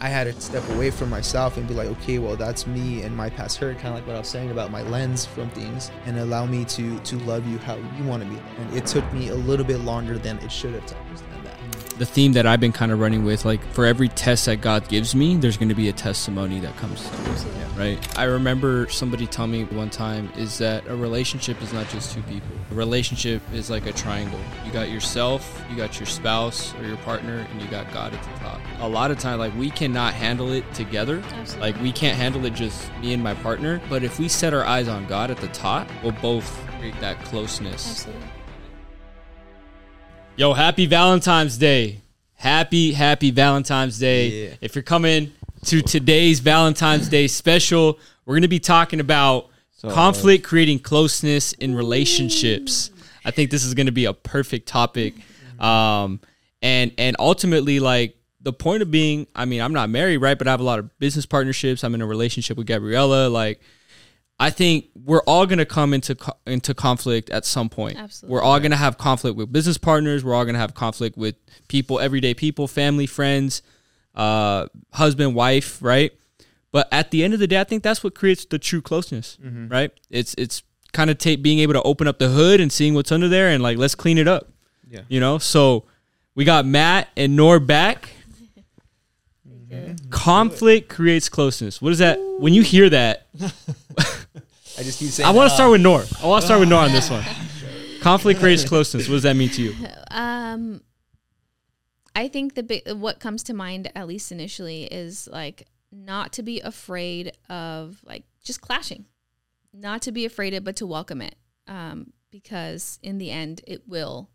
I had to step away from myself and be like, okay, well, that's me and my past hurt, kind of like what I was saying about my lens from things, and allow me to to love you how you want to be. And it took me a little bit longer than it should have to understand that. the theme that I've been kind of running with, like for every test that God gives me, there's going to be a testimony that comes, right? I remember somebody telling me one time is that a relationship is not just two people. A relationship is like a triangle. You got yourself, you got your spouse or your partner, and you got God at the top. A lot of time, like we cannot handle it together. Absolutely. Like we can't handle it just me and my partner. But if we set our eyes on God at the top, we'll both create that closeness. Absolutely. Yo, happy Valentine's Day. Happy, happy Valentine's Day. Yeah. If you're coming to today's Valentine's Day special, we're going to be talking about conflict creating closeness in relationships. I think this is going to be a perfect topic. Um, and and ultimately like the point of being, I mean, I'm not married, right? But I have a lot of business partnerships. I'm in a relationship with Gabriella like I think we're all going to come into co- into conflict at some point. Absolutely. We're all going to have conflict with business partners. We're all going to have conflict with people, everyday people, family, friends, uh, husband, wife, right? But at the end of the day, I think that's what creates the true closeness, right? It's it's kind of ta- being able to open up the hood and seeing what's under there and like let's clean it up. Yeah. You know, so we got Matt and Nor back. Conflict creates closeness. What is that? When you hear that, I just keep saying. I want to uh, start with Nor. I want to start with Nor on this one. Conflict creates closeness. What does that mean to you? Um, I think the big what comes to mind at least initially is like not to be afraid of like just clashing, not to be afraid of, but to welcome it. Um, because in the end, it will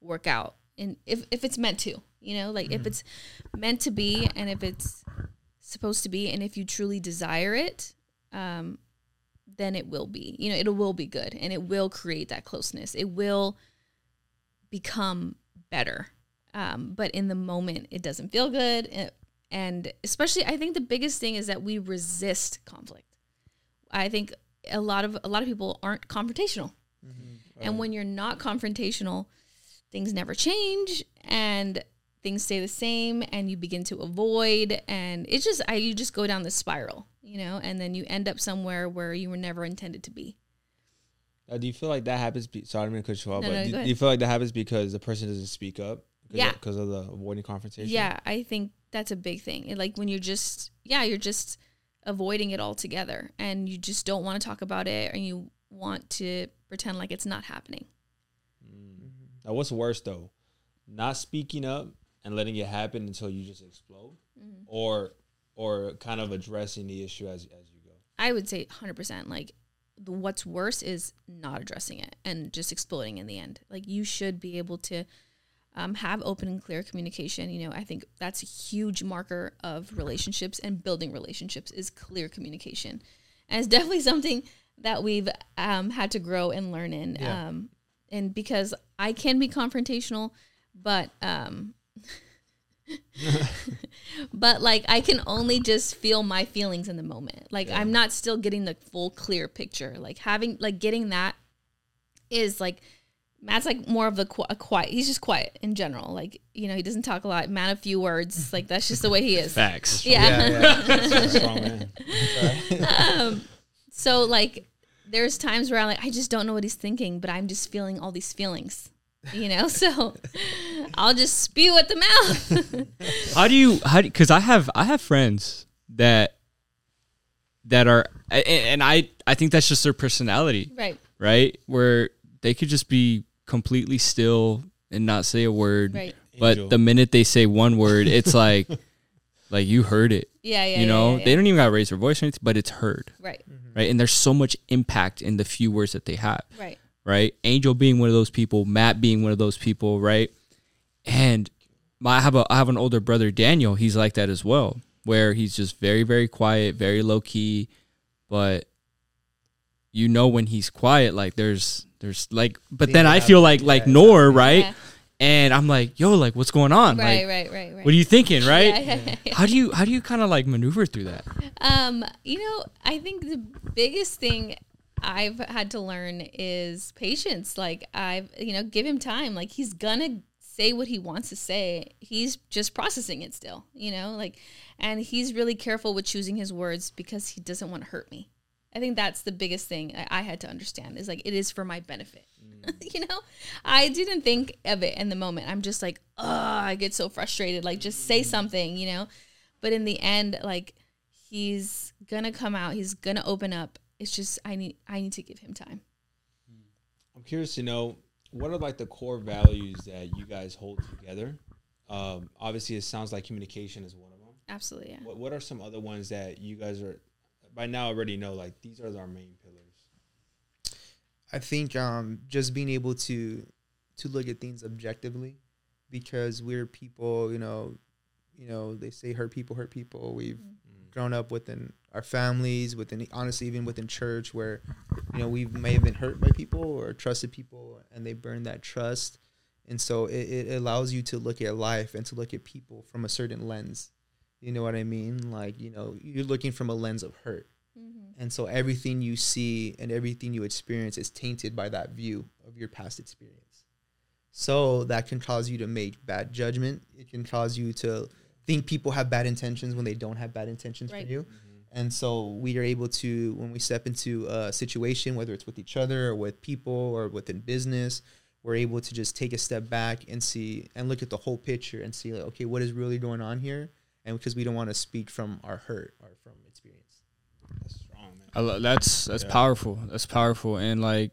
work out, and if if it's meant to, you know, like if it's meant to be, and if it's supposed to be, and if you truly desire it, um, then it will be. You know, it will be good, and it will create that closeness. It will become better. Um, but in the moment, it doesn't feel good. It- and especially, I think the biggest thing is that we resist conflict. I think a lot of a lot of people aren't confrontational, and when you're not confrontational, things never change, and things stay the same, and you begin to avoid, and it's just I you just go down the spiral, you know, and then you end up somewhere where you were never intended to be. Uh, do you feel like that happens? Be- Sorry, I'm gonna cut you off, No, but no, do, do you feel like that happens because the person doesn't speak up? Because Yeah. of, because of the avoiding confrontation. Yeah, I think that's a big thing. It- Like when you're just, yeah, you're just avoiding it altogether and you just don't want to talk about it and you want to pretend like it's not happening. Now, what's worse though, not speaking up and letting it happen until you just explode, Mm-hmm. or or kind of addressing the issue as as you go. I would say 100%. Like the, what's worse is not addressing it and just exploding in the end. Like you should be able to um, have open and clear communication. You know, I think that's a huge marker of relationships and building relationships is clear communication. And it's definitely something that we've um, had to grow and learn in. Yeah. Um, and because I can be confrontational, but um, but like I can only just feel my feelings in the moment. Like I'm not still getting the full clear picture. Like having like getting that is like Matt's like more of the qu- a quiet. He's just quiet in general. Like you know he doesn't talk a lot. Man a few words. Like that's just the way he is. Facts. Yeah. Strong man. um, so like there's times where I'm like I just don't know what he's thinking, but I'm just feeling all these feelings. You know, so I'll just spew at the mouth. How do you how do because I have I have friends that that are a- and I I think that's just their personality, right. right? Where they could just be completely still and not say a word. Right. But Angel. the minute they say one word, it's like like you heard it. Yeah. Yeah. you know, yeah, yeah, they don't even gotta raise their voice or anything, but it's heard. Right. Right. And there's so much impact in the few words that they have. Right. right? Angel being one of those people, Matt being one of those people, right? And my I have a I have an older brother, Daniel. He's like that as well, where he's just very very quiet, very low key, but you know when he's quiet, like there's there's like, but Things then I feel like like Yeah, Nor, right? And I'm like, yo, like what's going on? Right, like, right, right, right. what are you thinking, right? Yeah, yeah, yeah. How do you how do you kind of like maneuver through that? Um, you know, I think the biggest thing I've had to learn is patience. Like I've, you know, give him time. Like he's gonna say what he wants to say. He's just processing it still, you know, like, and he's really careful with choosing his words because he doesn't want to hurt me. I think that's the biggest thing I, I had to understand is like it is for my benefit. you know, I didn't think of it in the moment. I'm just like, oh, I get so frustrated. Like, just say something, you know. But in the end, like, he's gonna come out. He's gonna open up. It's just I need I need to give him time. I'm curious to know what are like the core values that you guys hold together. Um, obviously, it sounds like communication is one of them. Absolutely, yeah. What, what are some other ones that you guys are by now already know? Like these are our main pillars. I think um, just being able to to look at things objectively, because we're people, you know, you know they say hurt people hurt people. We've Mm-hmm. grown up within our families, within honestly even within church, where you know we may have been hurt by people or trusted people, and they burn that trust, and so it, it allows you to look at life and to look at people from a certain lens. You know what I mean? Like you know you're looking from a lens of hurt. Mm-hmm. And so everything you see and everything you experience is tainted by that view of your past experience. So that can cause you to make bad judgment. It can cause you to think people have bad intentions when they don't have bad intentions Right. for you. And so we are able to, when we step into a situation, whether it's with each other or with people or within business, we're able to just take a step back and see and look at the whole picture and see, like, okay, what is really going on here? And because we don't want to speak from our hurt or from experience. That's strong, man. I lo- that's that's Yeah. powerful. That's powerful, and like,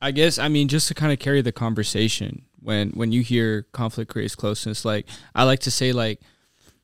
I guess I mean just to kind of carry the conversation when when you hear conflict creates closeness. Like I like to say, like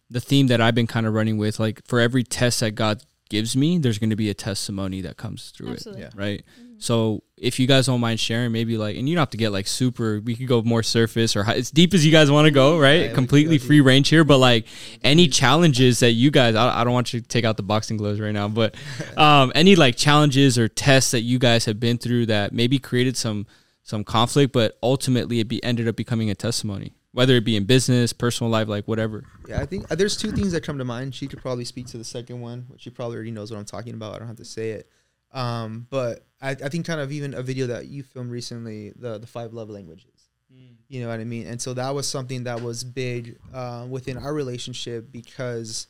the theme that I've been kind of running with, like for every test that God gives me, there's going to be a testimony that comes through Absolutely. Yeah. it, right? So if you guys don't mind sharing, maybe like, and you don't have to get like super. We could go more surface or high, as deep as you guys want to go, right? Yeah, we Completely go free range here, but like any challenges that you guys, I, I don't want you to take out the boxing gloves right now, but um, any like challenges or tests that you guys have been through that maybe created some some conflict, but ultimately it be ended up becoming a testimony, whether it be in business, personal life, like whatever. Yeah, I think uh, there's two things that come to mind. She could probably speak to the second one, which she probably already knows what I'm talking about. I don't have to say it. Um, but I, I think kind of even a video that you filmed recently, the the five love languages. You know what I mean? And so that was something that was big uh, within our relationship because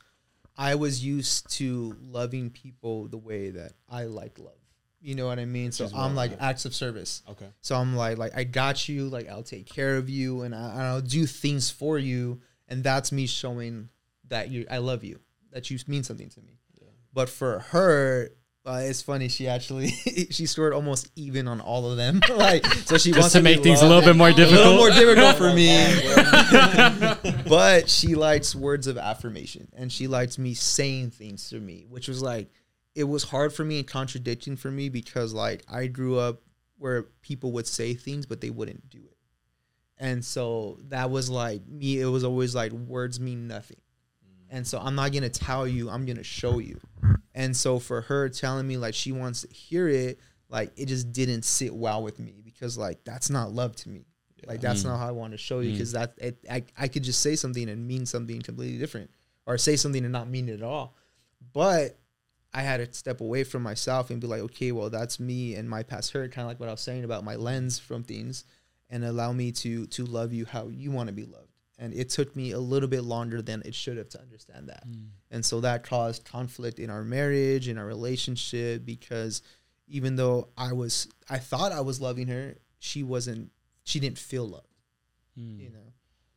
I was used to loving people the way that I like love. You know what I mean? so I'm what- like acts of service. Okay. So I'm like, like I got you. Like I'll take care of you, and, I, and I'll do things for you, and that's me showing that you, I love you, that you mean something to me. But for her, uh, it's funny. She actually she scored almost even on all of them. like so, she Just wants to be make things a little bit more A a little difficult. more difficult for me. but she likes words of affirmation, and she likes me saying things to me, which was like it was hard for me and contradicting for me because like I grew up where people would say things but they wouldn't do it. And so that was like me, it was always like words mean nothing. And so I'm not gonna tell you, I'm gonna show you. And so for her telling me like she wants to hear it, like it just didn't sit well with me because like that's not love to me. Like that's mm. not how I want to show you mm. because that it, I I could just say something and mean something completely different, or say something and not mean it at all. But I had to step away from myself and be like, okay, well that's me and my past hurt, kind of like what I was saying about my lens from things, and allow me to to love you how you want to be loved. And it took me a little bit longer than it should have to understand that. Mm. And so that caused conflict in our marriage, in our relationship, because even though I was, I thought I was loving her, she wasn't, she didn't feel loved, mm. you know?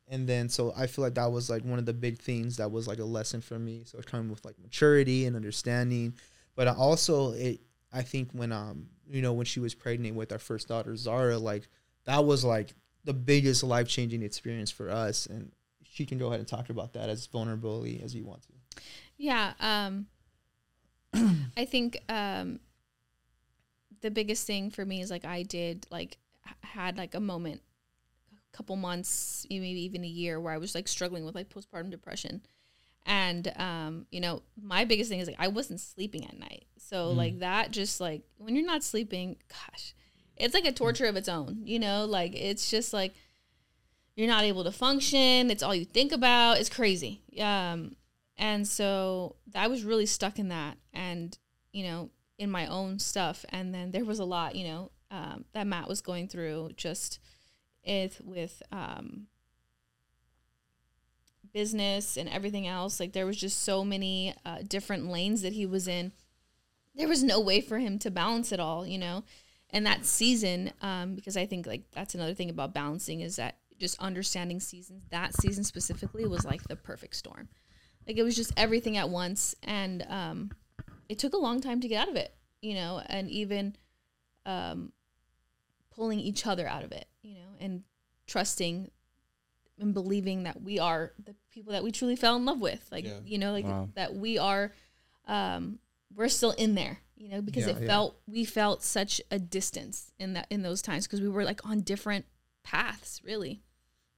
And then, so I feel like that was like one of the big things that was like a lesson for me. So it came with like maturity and understanding. But I also, it, I think when, um, you know, when she was pregnant with our first daughter, Zara, like that was like the biggest life changing experience for us. And she can go ahead and talk about that as vulnerability as you want to. Yeah. Um, I think um, the biggest thing for me is like I did like had like a moment, couple months, maybe even a year, where I was like struggling with like postpartum depression, and um, you know my biggest thing is like I wasn't sleeping at night, so like that just like when you're not sleeping, gosh, it's like a torture of its own, you know, like it's just like you're not able to function. It's all you think about. It's crazy. Um, and so I was really stuck in that and, you know, in my own stuff. And then there was a lot, you know, um, that Matt was going through just it with um business and everything else like there was just so many uh, different lanes that he was in. There was no way for him to balance it all you know? And that season um because i think like that's another thing about balancing is that just understanding seasons that season specifically was like the perfect storm. Like it was just everything at once and um it took a long time to get out of it you know? And even um pulling each other out of it you know and trusting and believing that we are the people that we truly fell in love with like Yeah. you know like Wow. that we are um we're still in there you know because Yeah, it yeah. felt we felt such a distance in that in those times because we were like on different paths really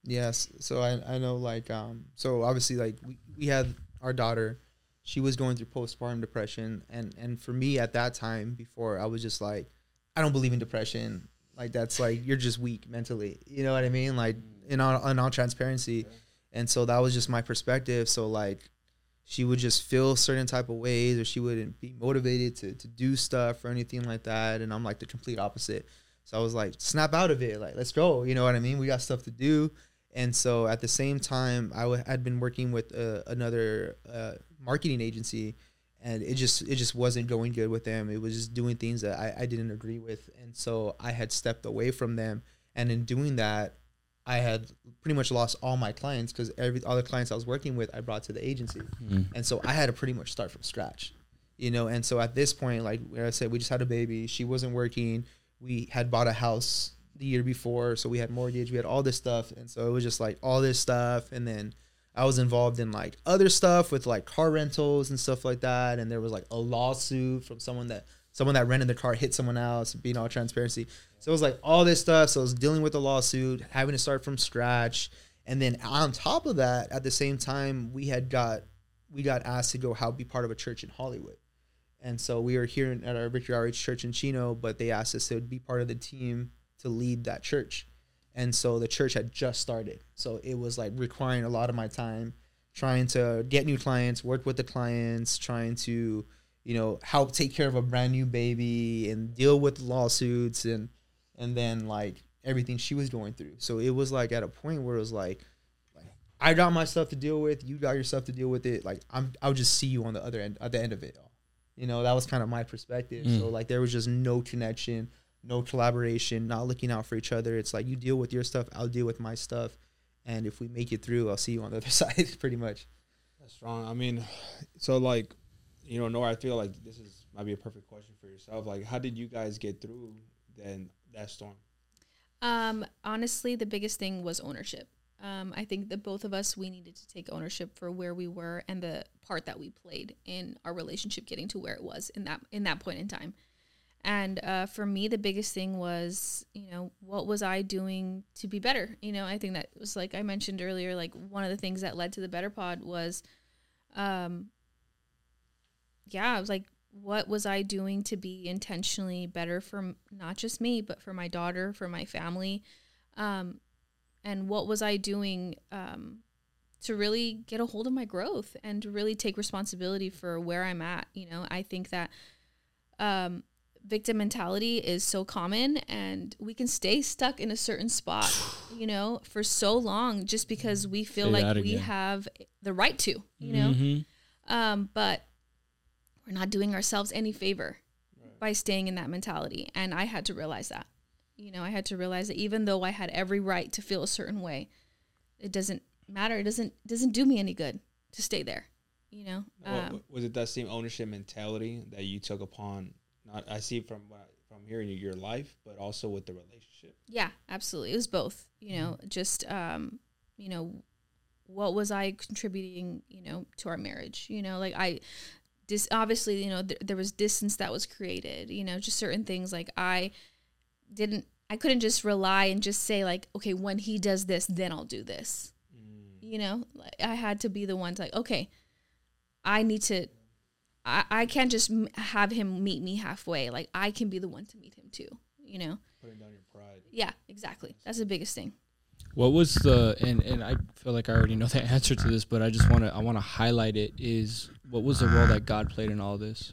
Yes. So I, I know like um so obviously like we, we had our daughter, she was going through postpartum depression and and for me at that time before I was just like I don't believe in depression. Like that's like you're just weak mentally. You know what I mean? Like in all in all transparency. And so that was just my perspective. So like she would just feel certain type of ways or she wouldn't be motivated to, to do stuff or anything like that. And I'm like the complete opposite. So I was like, snap out of it. Like, let's go. You know what I mean? We got stuff to do. And so at the same time, I w- had been working with uh, another uh, marketing agency, and it just it just wasn't going good with them. It was just doing things that I, I didn't agree with, and so I had stepped away from them. And in doing that, I had pretty much lost all my clients because every all the clients I was working with, I brought to the agency, mm-hmm. and so I had to pretty much start from scratch, you know. And so at this point, like where I said, we just had a baby. She wasn't working. We had bought a house the year before, so we had mortgage. We had all this stuff, and so it was just like all this stuff. And then I was involved in like other stuff with like car rentals and stuff like that. And there was like a lawsuit from someone that someone that rented the car hit someone else, being all transparency. So it was like all this stuff. So I was dealing with the lawsuit, having to start from scratch. And then on top of that, at the same time, we had got we got asked to go help be part of a church in Hollywood. And so we were here at our Victory Outreach Church in Chino, but they asked us to be part of the team to lead that church. And so the church had just started. So it was like requiring a lot of my time trying to get new clients, work with the clients, trying to, you know, help take care of a brand new baby and deal with lawsuits and and then like everything she was going through. So it was like at a point where it was like like I got my stuff to deal with, you got your stuff to deal with it. Like I'm I'll just see you on the other end at the end of it all. You know, that was kind of my perspective. Mm. So like there was just no connection, no collaboration, not looking out for each other. It's like you deal with your stuff, I'll deal with my stuff. And if we make it through, I'll see you on the other side, pretty much. That's strong. I mean, so like, you know, Nora, I feel like this is might be a perfect question for yourself. Like, how did you guys get through then that storm? Um, honestly, the biggest thing was ownership. Um, I think that both of us we needed to take ownership for where we were and the part that we played in our relationship getting to where it was in that in that point in time. And uh, for me, the biggest thing was, you know, what was I doing to be better? You know, I think that was like I mentioned earlier, like one of the things that led to the Better Pod was, um, yeah, I was like, what was I doing to be intentionally better for not just me, but for my daughter, for my family? Um, and what was I doing um, to really get a hold of my growth and to really take responsibility for where I'm at? You know, I think that um, victim mentality is so common and we can stay stuck in a certain spot, you know, for so long just because we feel Say like we have the right to, you know? Mhm. Um, but we're not doing ourselves any favor by staying in that mentality. And I had to realize that. You know, I had to realize that even though I had every right to feel a certain way, it doesn't matter. It doesn't doesn't do me any good to stay there. You know. Well, Um, was it that same ownership mentality that you took upon? Not I see from from hearing your life, but also with the relationship. Yeah, absolutely. It was both. You know, just um, you know, what was I contributing, you know, to our marriage? You know, like I dis obviously, you know, th- there was distance that was created, you know, just certain things like I didn't I couldn't just rely and just say like, okay, when he does this, then I'll do this. You know, like I had to be the one to like, okay, I need to I, I can't just m- have him meet me halfway. Like I can be the one to meet him too, you know? Putting down your pride. Yeah, exactly. That's the biggest thing. What was the and and I feel like I already know the answer to this, but I just want to I want to highlight it. Is what was the role that God played in all this?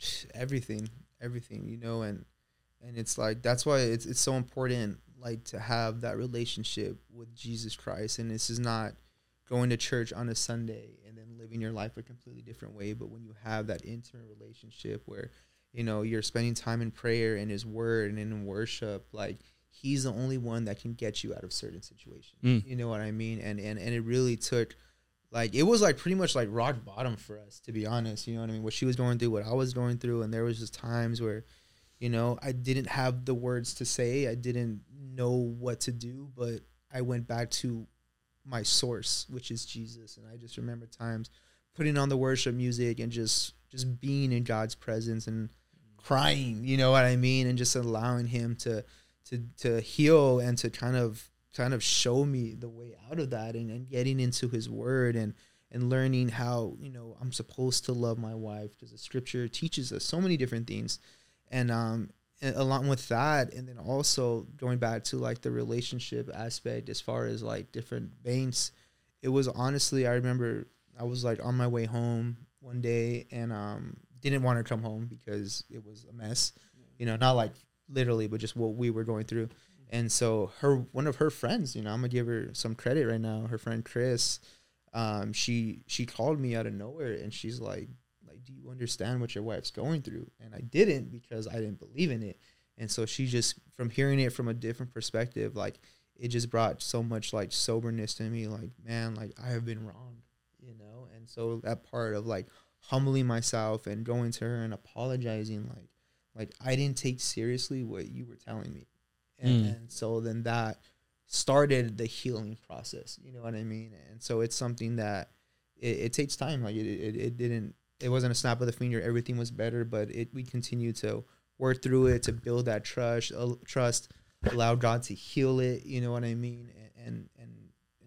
everything everything you know and and it's like that's why it's it's so important like to have that relationship with Jesus Christ. And this is not going to church on a Sunday and living your life a completely different way. But when you have that intimate relationship where, you know, you're spending time in prayer and his word and in worship, like he's the only one that can get you out of certain situations. Mm. You know what I mean? And and and it really took like it was like pretty much like rock bottom for us to be honest you know what i mean what she was going through what i was going through and there was just times where you know i didn't have the words to say i didn't know what to do but i went back to my source which is jesus. And i just remember times putting on the worship music and just just being in god's presence and crying you know what i mean? And just allowing him to to to heal and to kind of kind of show me the way out of that and, and getting into his word and and learning how you know i'm supposed to love my wife because the scripture teaches us so many different things. And um along with that and then also going back to like the relationship aspect as far as like different veins it was honestly i remember i was like on my way home one day and um didn't want to come home because it was a mess you know not like literally but just what we were going through and so her one of her friends, you know, I'm gonna give her some credit right now. Her friend Chris, um, she she called me out of nowhere and she's like, like, do you understand what your wife's going through? And I didn't because I didn't believe in it. And so she just from hearing it from a different perspective, like it just brought so much like soberness to me. Like, man, like I have been wrong, you know. And so that part of like humbling myself and going to her and apologizing, like, like I didn't take seriously what you were telling me and, Mm. and so then that started the healing process you know what i mean and so it's something that it, it takes time like it, it, it didn't it wasn't a snap of the finger everything was better but it we continued to work through it to build that trust uh, trust allow god to heal it you know what i mean and and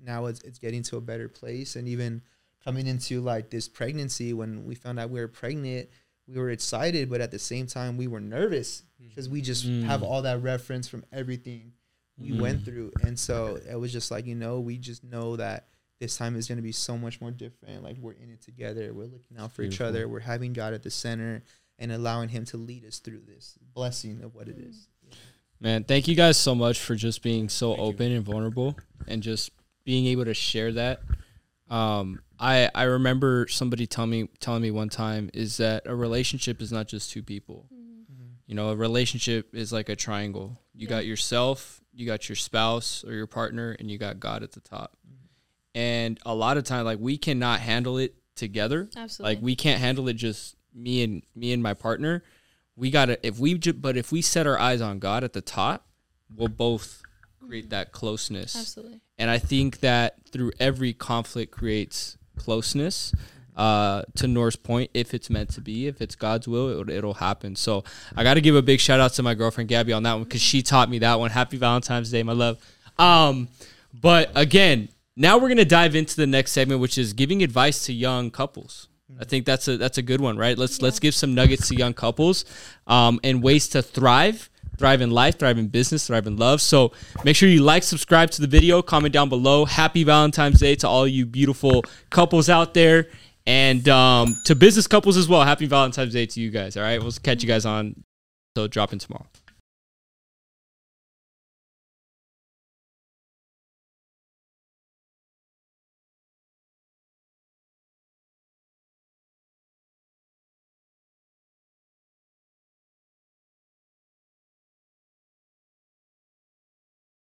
now it's, it's getting to a better place and even coming into like this pregnancy when we found out we were pregnant we were excited but at the same time we were nervous because we just Mm. have all that reference from everything we Mm. went through and so it was just like you know we just know that this time is going to be so much more different like we're in it together we're looking out for each other we're having god at the center and allowing him to lead us through this blessing of what it mm. is Man, thank you guys so much for just being so Thank you. open and vulnerable and just being able to share that. Um, I I remember somebody telling me telling me one time is that a relationship is not just two people. Mm-hmm. Mm-hmm. You know, a relationship is like a triangle. You Yeah. got yourself, you got your spouse or your partner, and you got God at the top. Mm-hmm. And a lot of time, like we cannot handle it together. Absolutely. Like we can't handle it just me and me and my partner. We gotta if we ju- but if we set our eyes on God at the top, we'll both create that closeness. Absolutely. And I think that through every conflict creates closeness. Uh, to Nor's point, if it's meant to be, if it's God's will, it'll, it'll happen. So I got to give a big shout out to my girlfriend Gabby on that one because she taught me that one. Happy Valentine's Day, my love. Um, but again, now we're gonna dive into the next segment, which is giving advice to young couples. I think that's a that's a good one, right? Let's let's give some nuggets to young couples, um, and ways to thrive, thrive in life, thrive in business, thrive in love. So make sure you like, subscribe to the video, comment down below. Happy Valentine's Day to all you beautiful couples out there, and um, to business couples as well. Happy Valentine's Day to you guys. All right, we'll catch you guys on. So dropping tomorrow.